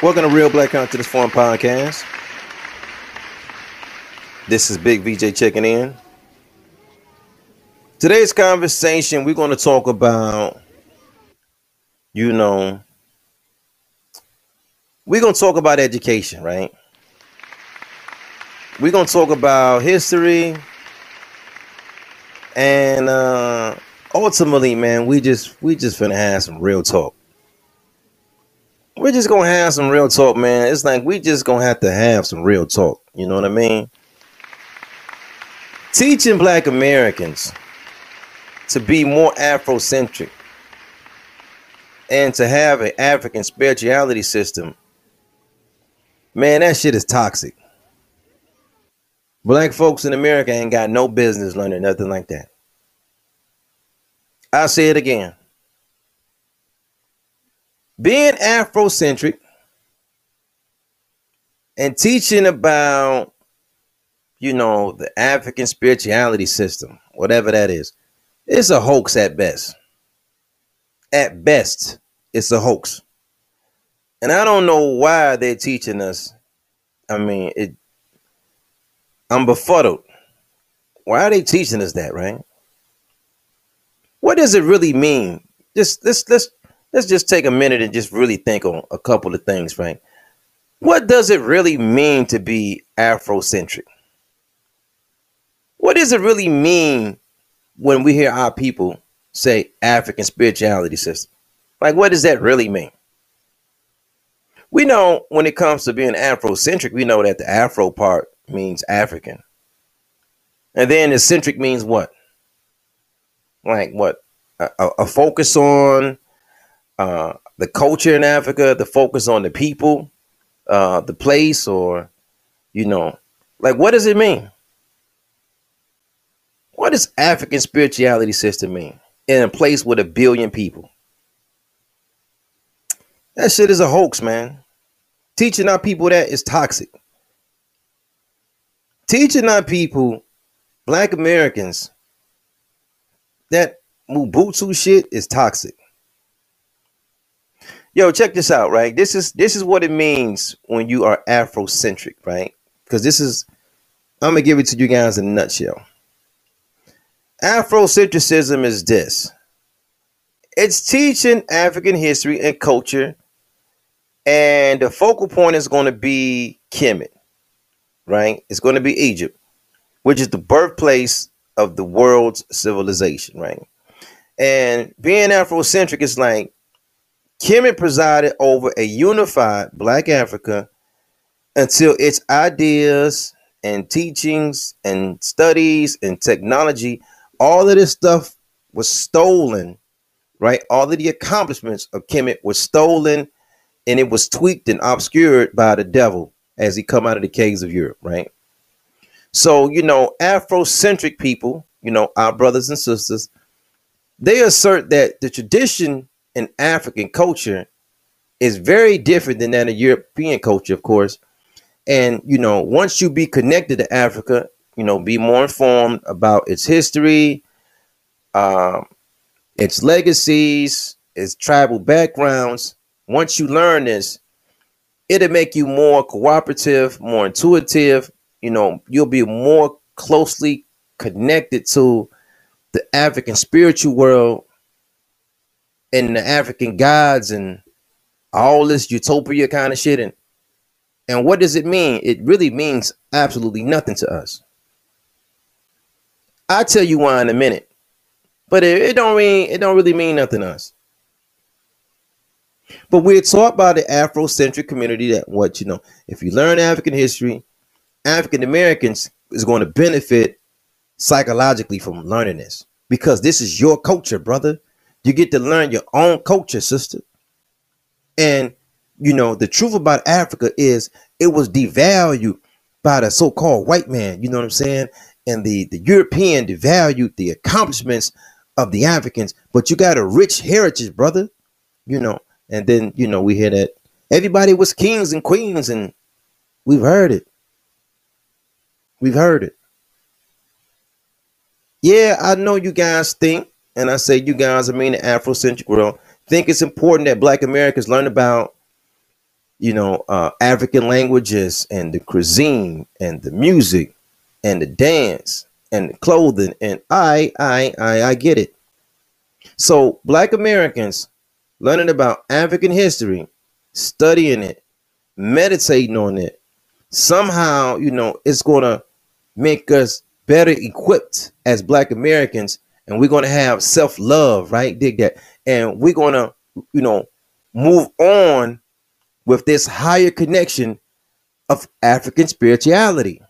Welcome to Real Black Consciousness Forum Podcast. This is Big VJ checking in. Today's conversation, we're going to talk about, you know, we're going to talk about education, right? We're going to talk about history. And uh ultimately, man, we just we just gonna have some real talk we're just gonna have some real talk, man. It's like we just gonna have to have some real talk. You know what I mean? Teaching black Americans to be more Afrocentric and to have an African spirituality system, man, that shit is toxic. Black folks in America ain't got no business learning nothing like that. I'll say it again being Afrocentric and teaching about, you know, the African spirituality system, whatever that is, it's a hoax at best. At best, it's a hoax. And I don't know why they're teaching us. I mean, it I'm befuddled. Why are they teaching us that, right? What does it really mean? Just let's let's let's just take a minute and just really think on a couple of things, Frank. What does it really mean to be Afrocentric? What does it really mean when we hear our people say African spirituality system? Like, what does that really mean? We know when it comes to being Afrocentric, we know that the Afro part means African. And then the centric means what? Like what? A, a focus on uh, the culture in Africa, the focus on the people, uh, the place, or you know, like what does it mean? What does African spirituality system mean in a place with a billion people? That shit is a hoax, man. Teaching our people that is toxic. Teaching our people, black Americans, that Ubuntu shit is toxic. Yo, check this out, right? This is this is what it means when you are Afrocentric, right? Because this is I'm gonna give it to you guys in a nutshell. Afrocentricism is this. It's teaching African history and culture, and the focal point is going to be Kemet, right? It's going to be Egypt, which is the birthplace of the world's civilization, right? And being Afrocentric is like Kemet presided over a unified Black Africa until its ideas and teachings and studies and technology, all of this stuff was stolen, right? All of the accomplishments of Kemet were stolen and it was tweaked and obscured by the devil as he come out of the caves of Europe, right? So, you know, Afrocentric people, you know, our brothers and sisters, they assert that the tradition in African culture is very different than that of European culture, of course. And you know, once you be connected to Africa, you know, be more informed about its history, um, its legacies, its tribal backgrounds. Once you learn this, it'll make you more cooperative, more intuitive. You know, you'll be more closely connected to the African spiritual world and the African gods and all this utopia kind of shit. And and what does it mean? It really means absolutely nothing to us. I'll tell you why in a minute. But it, it don't mean it don't really mean nothing to us. But we're taught by the Afrocentric community that what you know, if you learn African history, African Americans is going to benefit psychologically from learning this because this is your culture, brother. You get to learn your own culture, sister. And you know, the truth about Africa is it was devalued by the so-called white man, you know what I'm saying? And the, the European devalued the accomplishments of the Africans, but you got a rich heritage, brother. You know, and then you know, we hear that everybody was kings and queens, and we've heard it. We've heard it. Yeah, I know you guys think and I say you guys, I mean the Afrocentric world, think it's important that black Americans learn about you know, uh, African languages and the cuisine and the music and the dance and the clothing. And I, I, I, I get it. So black Americans learning about African history, studying it, meditating on it, somehow, you know, it's going to make us better equipped as black Americans and we're going to have self-love, right? Dig that. And we're going to, you know, move on with this higher connection of African spirituality.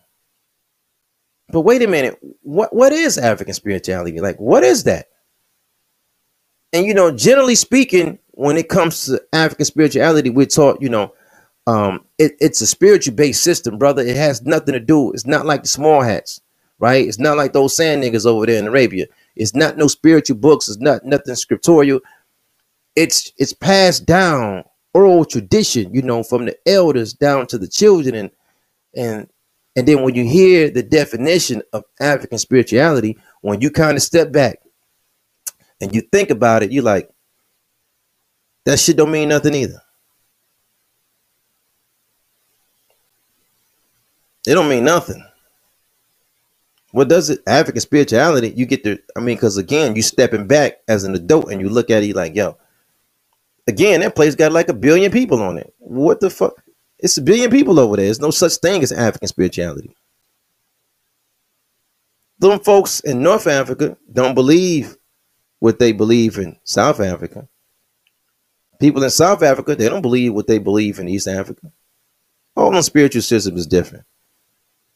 But wait a minute, what what is African spirituality? Like what is that? And you know, generally speaking, when it comes to African spirituality, we're taught, you know, um, it, it's a spiritual based system, brother. It has nothing to do. It's not like the small hats, right? It's not like those sand niggas over there in Arabia. It's not no spiritual books. It's not nothing scriptorial. It's it's passed down oral tradition, you know, from the elders down to the children, and and and then when you hear the definition of African spirituality, when you kind of step back and you think about it, you're like, that shit don't mean nothing either. It don't mean nothing. What does it? African spirituality, you get to, I mean, because again, you stepping back as an adult and you look at it like, yo, again, that place got like a billion people on it. What the fuck? It's a billion people over there. There's no such thing as African spirituality. Them folks in North Africa don't believe what they believe in South Africa. People in South Africa, they don't believe what they believe in East Africa. All the spiritual system is different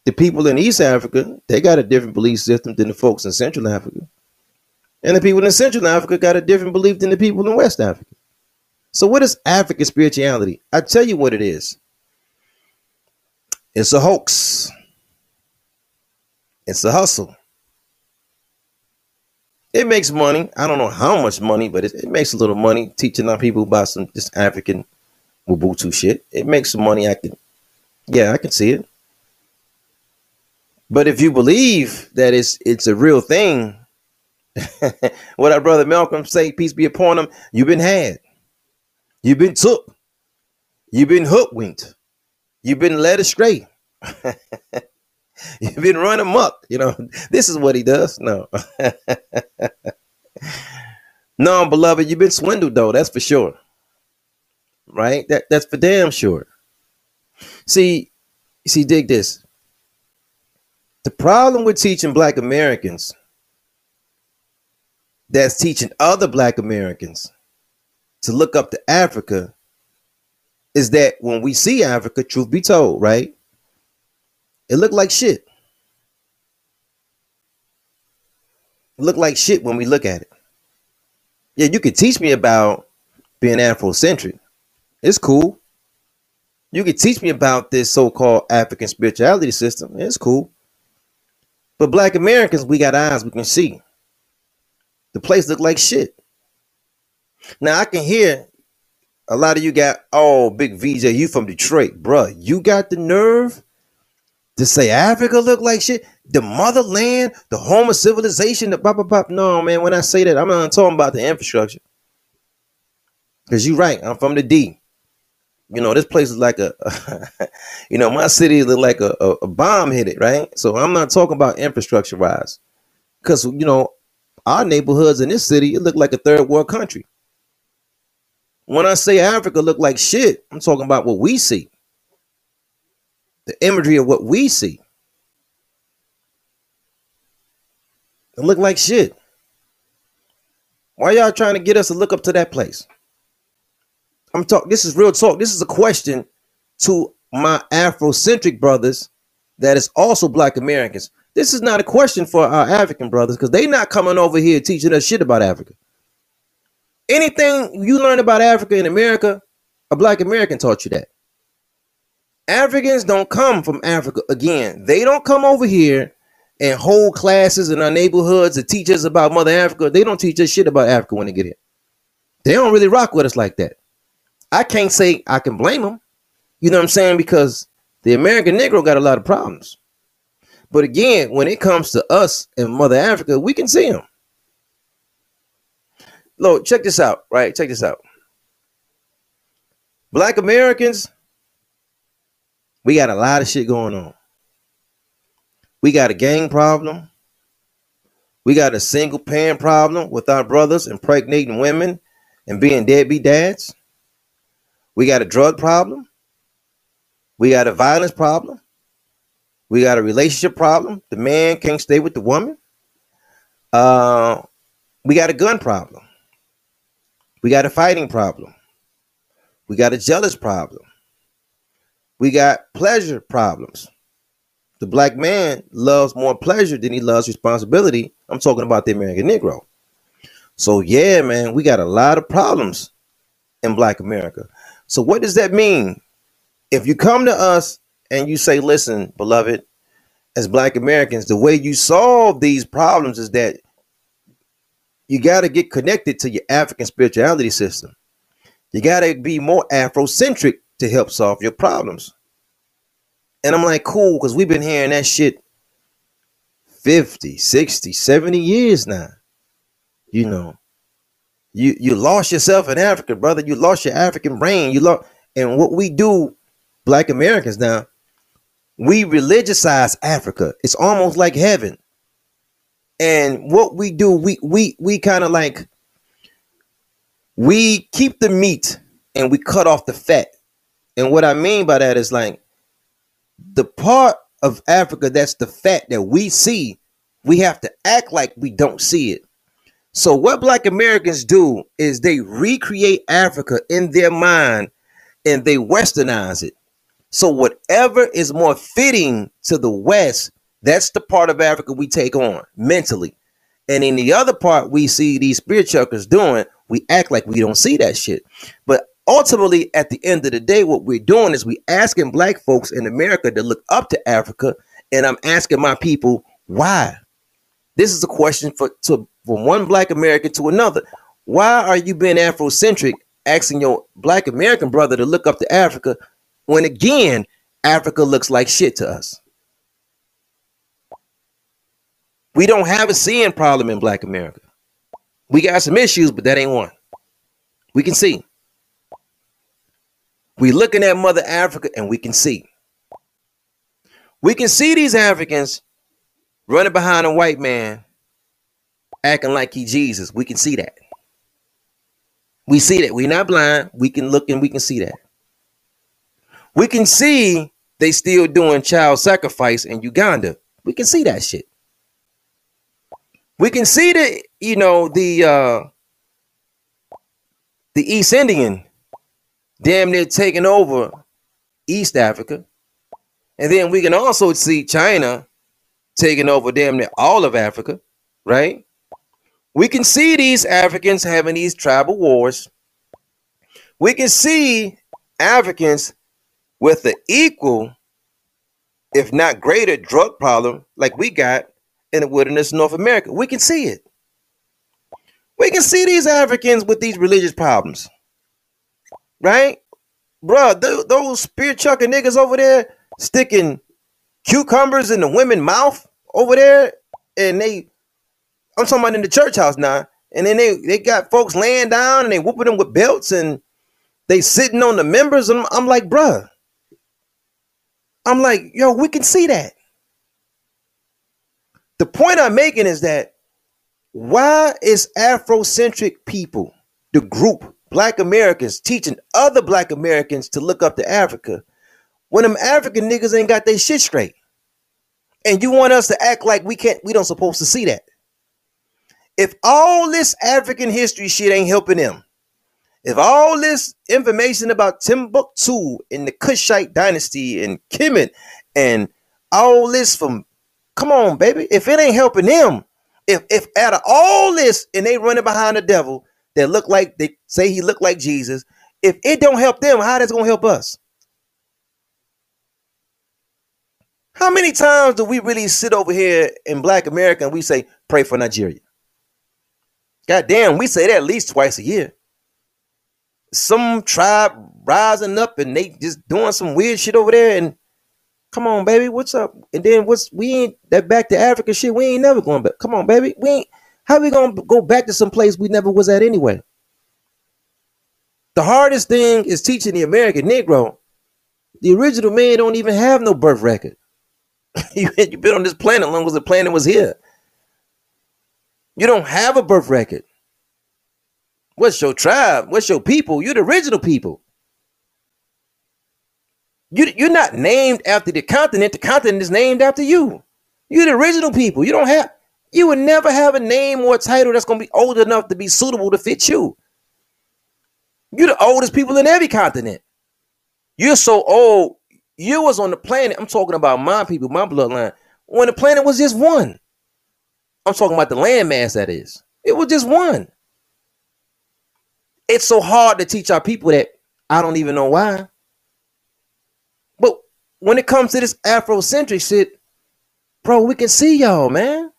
the people in East Africa, they got a different belief system than the folks in Central Africa. And the people in Central Africa got a different belief than the people in West Africa. So, what is African spirituality? I tell you what it is it's a hoax, it's a hustle. It makes money. I don't know how much money, but it, it makes a little money teaching our people about some just African Ubuntu shit. It makes some money. I can, yeah, I can see it. But if you believe that it's it's a real thing, what our brother Malcolm say, peace be upon him, you've been had. You've been took. You've been hoodwinked. You've been led astray. You've been run amok. You know, this is what he does. No. no, beloved, you've been swindled though, that's for sure. Right? That that's for damn sure. See, see, dig this. The problem with teaching black Americans that's teaching other black Americans to look up to Africa is that when we see Africa, truth be told, right? It looked like shit. It looked like shit when we look at it. Yeah, you could teach me about being Afrocentric. It's cool. You could teach me about this so-called African spirituality system. It's cool. But black Americans, we got eyes, we can see. The place look like shit. Now I can hear a lot of you got, oh, big VJ, you from Detroit, bruh. You got the nerve to say Africa look like shit? The motherland, the home of civilization, the pop, pop, pop. No, man, when I say that, I'm not talking about the infrastructure. Because you're right, I'm from the D. You know, this place is like a, you know, my city look like a, a, a bomb hit it, right? So I'm not talking about infrastructure wise, because you know, our neighborhoods in this city it look like a third world country. When I say Africa look like shit, I'm talking about what we see, the imagery of what we see. It look like shit. Why y'all trying to get us to look up to that place? I'm talking. This is real talk. This is a question to my Afrocentric brothers that is also Black Americans. This is not a question for our African brothers because they're not coming over here teaching us shit about Africa. Anything you learn about Africa in America, a Black American taught you that. Africans don't come from Africa again. They don't come over here and hold classes in our neighborhoods to teach us about Mother Africa. They don't teach us shit about Africa when they get here. They don't really rock with us like that. I can't say I can blame them. You know what I'm saying? Because the American Negro got a lot of problems. But again, when it comes to us in Mother Africa, we can see them. Look, check this out, right? Check this out. Black Americans, We got a lot of shit going on. We got a gang problem. We got a single parent problem with our brothers impregnating women and being deadbeat dads. We got a drug problem. We got a violence problem. We got a relationship problem. The man can't stay with the woman. Uh, we got a gun problem. We got a fighting problem. We got a jealous problem. We got pleasure problems. The black man loves more pleasure than he loves responsibility. I'm talking about the American Negro. So, yeah, man, we got a lot of problems in black America. So, what does that mean? If you come to us and you say, listen, beloved, as black Americans, the way you solve these problems is that you got to get connected to your African spirituality system. You got to be more Afrocentric to help solve your problems. And I'm like, cool, because we've been hearing that shit 50, 60, 70 years now. You know, you you lost yourself in Africa, brother. You lost your African brain. You lost, and what we do, black Americans now, we religiousize Africa. It's almost like heaven. And what we do, we we we kind of like we keep the meat and we cut off the fat. And what I mean by that is like the part of Africa that's the fat that we see, we have to act like we don't see it. So what black Americans do is they recreate Africa in their mind and they westernize it. So whatever is more fitting to the West, that's the part of Africa we take on mentally. And in the other part we see these spirit chuckers doing, we act like we don't see that shit. But ultimately, at the end of the day, what we're doing is we asking black folks in America to look up to Africa. And I'm asking my people, why? This is a question for to from one black American to another. Why are you being Afrocentric, asking your black American brother to look up to Africa when again Africa looks like shit to us? We don't have a seeing problem in black America. We got some issues, but that ain't one. We can see. We looking at Mother Africa and we can see. We can see these Africans running behind a white man acting like he Jesus. We can see that. We see that. We're not blind. We can look and we can see that. We can see they still doing child sacrifice in Uganda. We can see that shit. We can see the, you know, the uh the East Indian damn near taking over East Africa. And then we can also see China taking over damn near all of Africa, right? We can see these Africans having these tribal wars. We can see Africans with the equal, if not greater, drug problem like we got in the wilderness of North America. We can see it. We can see these Africans with these religious problems, right? Bruh, th- those spear chucking niggas over there sticking cucumbers in the women mouth over there, and they, I'm talking about in the church house now, and then they they got folks laying down and they whooping them with belts and they sitting on the members, and I'm, I'm like, bruh, I'm like, yo, we can see that. The point I'm making is that why is Afrocentric people, the group, black Americans, teaching other black Americans to look up to Africa when them African niggas ain't got their shit straight? And you want us to act like we can't, we don't supposed to see that. If all this African history shit ain't helping them, if all this information about Timbuktu and the Kushite dynasty and Kemet and all this from Come on, baby. If it ain't helping them, if if out of all this and they running behind the devil that look like they say he look like Jesus, if it don't help them, how that's gonna help us? How many times do we really sit over here in Black America and we say, pray for Nigeria? God damn, we say that at least twice a year. Some tribe rising up and they just doing some weird shit over there and Come on, baby, what's up? And then what's we ain't that back to Africa shit. We ain't never going back. Come on, baby, we ain't. How we gonna go back to some place we never was at anyway? The hardest thing is teaching the American Negro The original man don't even have no birth record. you, you've been on this planet long as the planet was here. You don't have a birth record. What's your tribe? What's your people? You're the original people. You, you're not named after the continent. The continent is named after you. You're the original people. You don't have, you would never have a name or a title that's going to be old enough to be suitable to fit you. You're the oldest people in every continent. You're so old. You was on the planet. I'm talking about my people, my bloodline. When the planet was just one. I'm talking about the landmass that is. It was just one. It's so hard to teach our people that I don't even know why. But when it comes to this Afrocentric shit, bro, we can see y'all, man.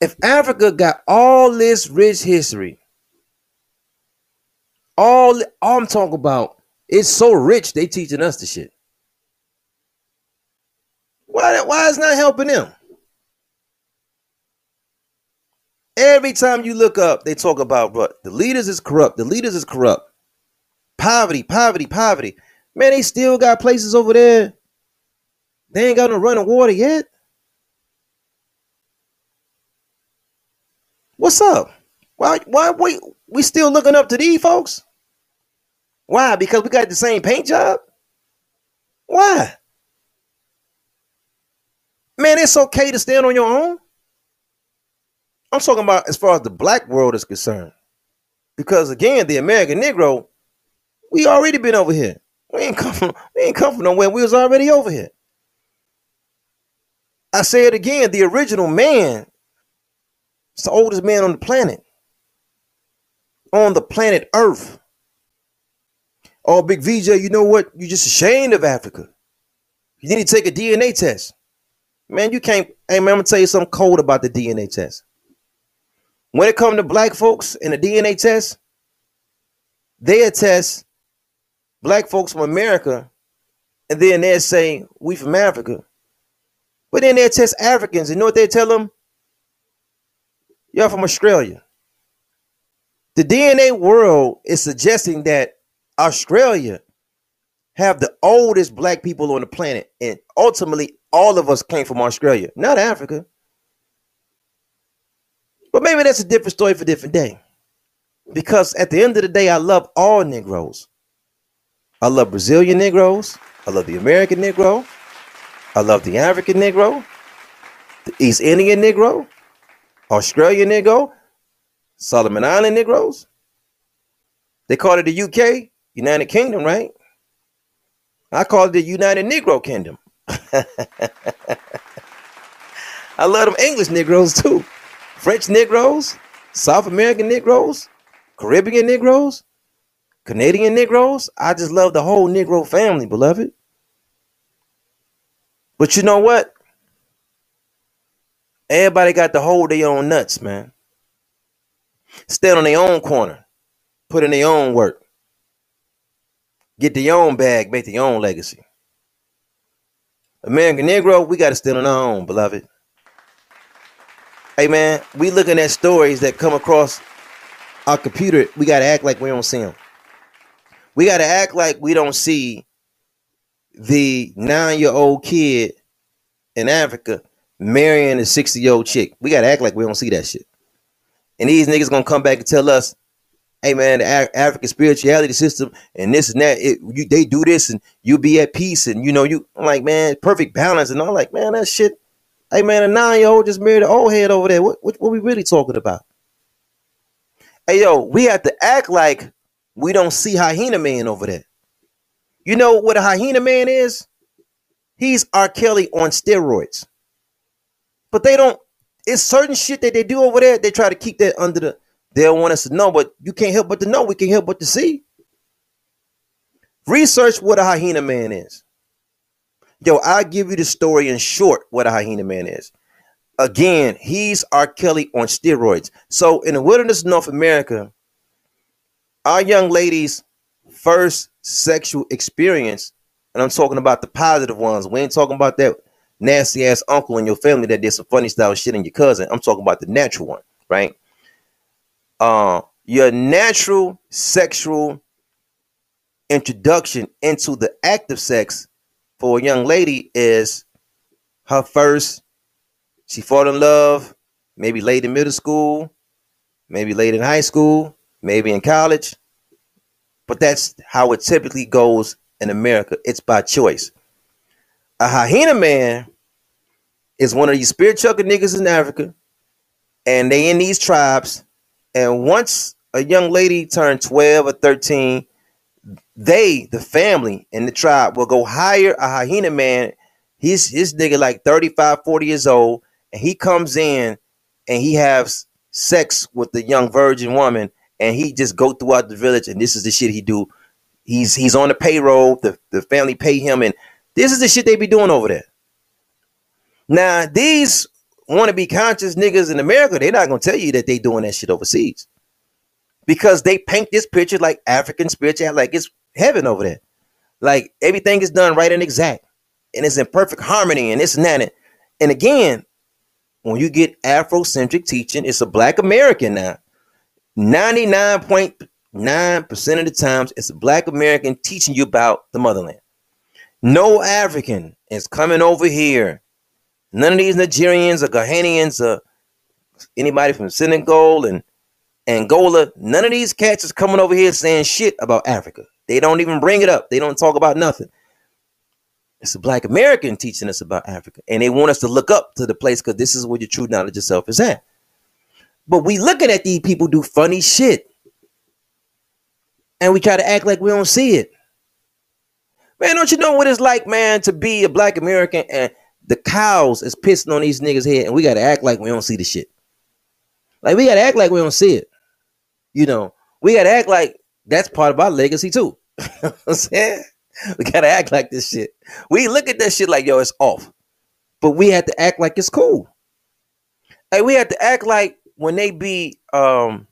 If Africa got all this rich history, all, all I'm talking about is so rich, they teaching us the shit. Why, why is not helping them? Every time you look up, they talk about what the leaders is corrupt. The leaders is corrupt. Poverty, poverty, poverty. Man, they still got places over there. They ain't got no running water yet. What's up? Why why we we still looking up to these folks? Why? Because we got the same paint job? Why? Man, it's okay to stand on your own. I'm talking about as far as the black world is concerned. Because again, the American Negro, we already been over here. We ain't come from, we ain't come from nowhere. We was already over here. I say it again, the original man is the oldest man on the planet. On the planet Earth. Oh, Big VJ, you know what? You're just ashamed of Africa. You need to take a DNA test. Man, you can't. Hey, man, I'm gonna tell you something cold about the DNA test. When it comes to black folks in the DNA test, they attest black folks from America, and then they say we from Africa. But then they test Africans, and you know what they tell them? Y'all from Australia. The DNA world is suggesting that Australia have the oldest black people on the planet, and ultimately all of us came from Australia, not Africa. But maybe that's a different story for a different day. Because at the end of the day, I love all Negroes. I love Brazilian Negroes. I love the American Negro. I love the African Negro, the East Indian Negro, Australian Negro, Solomon Island Negroes. They call it the UK, United Kingdom, right? I call it the United Negro Kingdom. I love them English Negroes too. French Negroes, South American Negroes, Caribbean Negroes, Canadian Negroes. I just love the whole Negro family, beloved. But you know what? Everybody got to hold their own nuts, man. Stand on their own corner, put in their own work, get their own bag, make their own legacy. American Negro, we got to stand on our own, beloved. Hey man, we looking at stories that come across our computer. We gotta act like we don't see them. We gotta act like we don't see the nine-year-old kid in Africa marrying a 60-year-old chick. We gotta act like we don't see that shit. And these niggas gonna come back and tell us, hey man, the African spirituality system and this and that, it, you, they do this and you be at peace and you know you I'm like man, perfect balance and I'm like man, that shit Hey man, a nine year old just married an old head over there. What, what what we really talking about? Hey yo, we have to act like we don't see hyena man over there. You know what a hyena man is? He's R. Kelly on steroids. But they don't, it's certain shit that they do over there. They try to keep that under the, they don't want us to know, but you can't help but to know. We can help but to see. Research what a hyena man is. Yo, I'll give you the story in short what a hyena man is. Again, he's R. Kelly on steroids. So in the wilderness of North America, our young ladies' first sexual experience, and I'm talking about the positive ones. We ain't talking about that nasty ass uncle in your family that did some funny style shit in your cousin. I'm talking about the natural one, right? Uh, your natural sexual introduction into the active sex for a young lady is her first she fought in love maybe late in middle school maybe late in high school maybe in college. But that's how it typically goes in america. It's by choice. A hyena man is one of these spirit chucker niggas in africa and they in these tribes. And once a young lady turned 12 or 13 they, the family and the tribe, will go hire a hyena man. He's his nigga like 35, 40 years old, and he comes in and he has sex with the young virgin woman, and he just go throughout the village, and this is the shit he do. He's he's on the payroll, the, the family pay him, and this is the shit they be doing over there. Now, these want to be conscious niggas in America, they're not gonna tell you that they doing that shit overseas. Because they paint this picture like African spirituality, like it's heaven over there. Like everything is done right and exact, and it's in perfect harmony, and this and that. And again, when you get Afrocentric teaching, it's a Black American now. 99.9% of the times, it's a Black American teaching you about the motherland. No African is coming over here. None of these Nigerians or Ghanaians or anybody from Senegal and Angola, none of these cats is coming over here saying shit about Africa. They don't even bring it up. They don't talk about nothing. It's a black American teaching us about Africa. And they want us to look up to the place because this is where your true knowledge of self is at. But we looking at these people do funny shit. And we try to act like we don't see it. Man, don't you know what it's like, man, to be a black American and the cows is pissing on these niggas' head and we gotta act like we don't see the shit. Like we gotta act like we don't see it. You know, we gotta act like that's part of our legacy too. I'm saying? We gotta act like this shit. We look at that shit like, yo, it's off. But we had to act like it's cool. Hey, we had to act like when they be um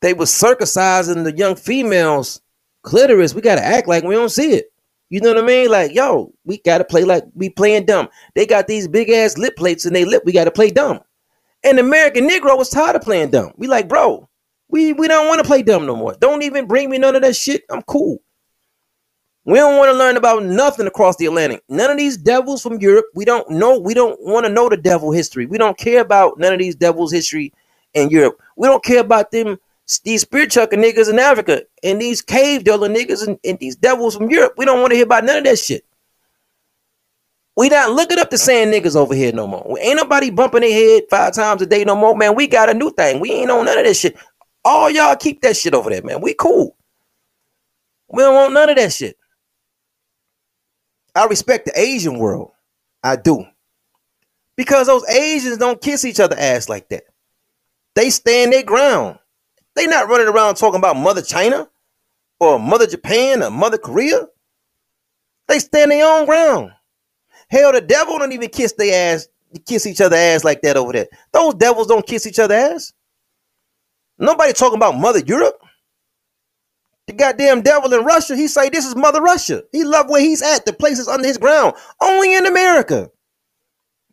they was circumcising the young females clitoris, we gotta act like we don't see it. You know what I mean? Like, yo, we gotta play like we playing dumb. They got these big ass lip plates in their lip. We gotta play dumb. And American Negro was tired of playing dumb. We like, bro, we we don't want to play dumb no more. Don't even bring me none of that shit. I'm cool. We don't want to learn about nothing across the Atlantic. None of these devils from Europe. We don't know. We don't want to know the devil history. We don't care about none of these devils history in Europe. We don't care about them these spirit chucker niggas in Africa and these cave dweller niggas and, and these devils from Europe. We don't want to hear about none of that shit. We not looking up the same niggas over here no more. Ain't nobody bumping their head five times a day no more, man. We got a new thing. We ain't on none of this shit. All y'all keep that shit over there, man. We cool. We don't want none of that shit. I respect the Asian world. I do. Because those Asians don't kiss each other ass like that. They stand their ground. They not running around talking about Mother China or Mother Japan or Mother Korea. They stand their own ground. Hell, the devil don't even kiss their ass, kiss each other ass like that over there. Those devils don't kiss each other ass. Nobody talking about Mother Europe. The goddamn devil in Russia, he say this is Mother Russia. He love where he's at. The places under his ground. Only in America.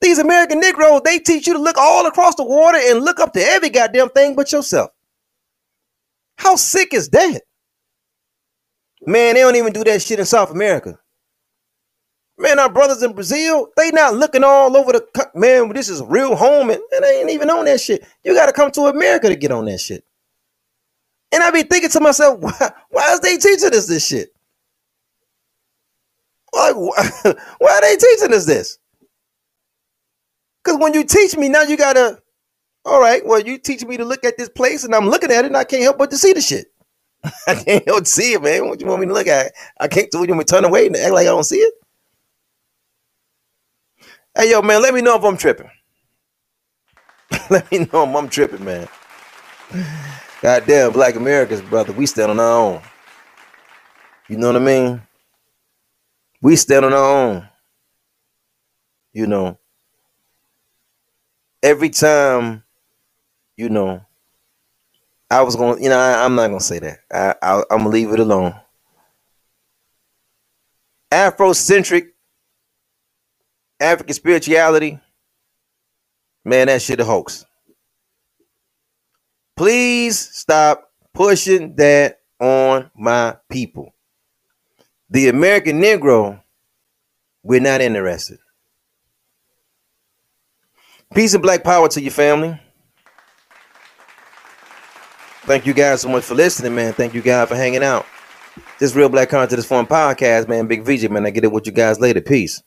These American Negroes, they teach you to look all across the water and look up to every goddamn thing but yourself. How sick is that? Man, they don't even do that shit in South America. Man, our brothers in Brazil, they not looking all over the man. This is real home, and, and they ain't even on that shit. You got to come to America to get on that shit. And I be thinking to myself, why, why is they teaching us this shit? Like, why, why are they teaching us this? Because when you teach me, now you gotta. All right, well, you teach me to look at this place, and I'm looking at it, and I can't help but to see the shit. I can't help but see it, man. What you want me to look at? I can't do. You want me to turn away and act like I don't see it? Hey, yo, man, let me know if I'm tripping. let me know if I'm tripping, man. Goddamn, Black Americans, brother, we stand on our own. You know what I mean? We stand on our own. You know, every time, you know, I was going, to you know, I, am not going to say that. I, I, I'm going to leave it alone. Afrocentric African spirituality, man, that shit a hoax. Please stop pushing that on my people. The American Negro, we're not interested. Peace and black power to your family. Thank you guys so much for listening, man. Thank you guys for hanging out. This Real Black Consciousness Forum podcast, man. Big VJ, man. I get it with you guys later. Peace.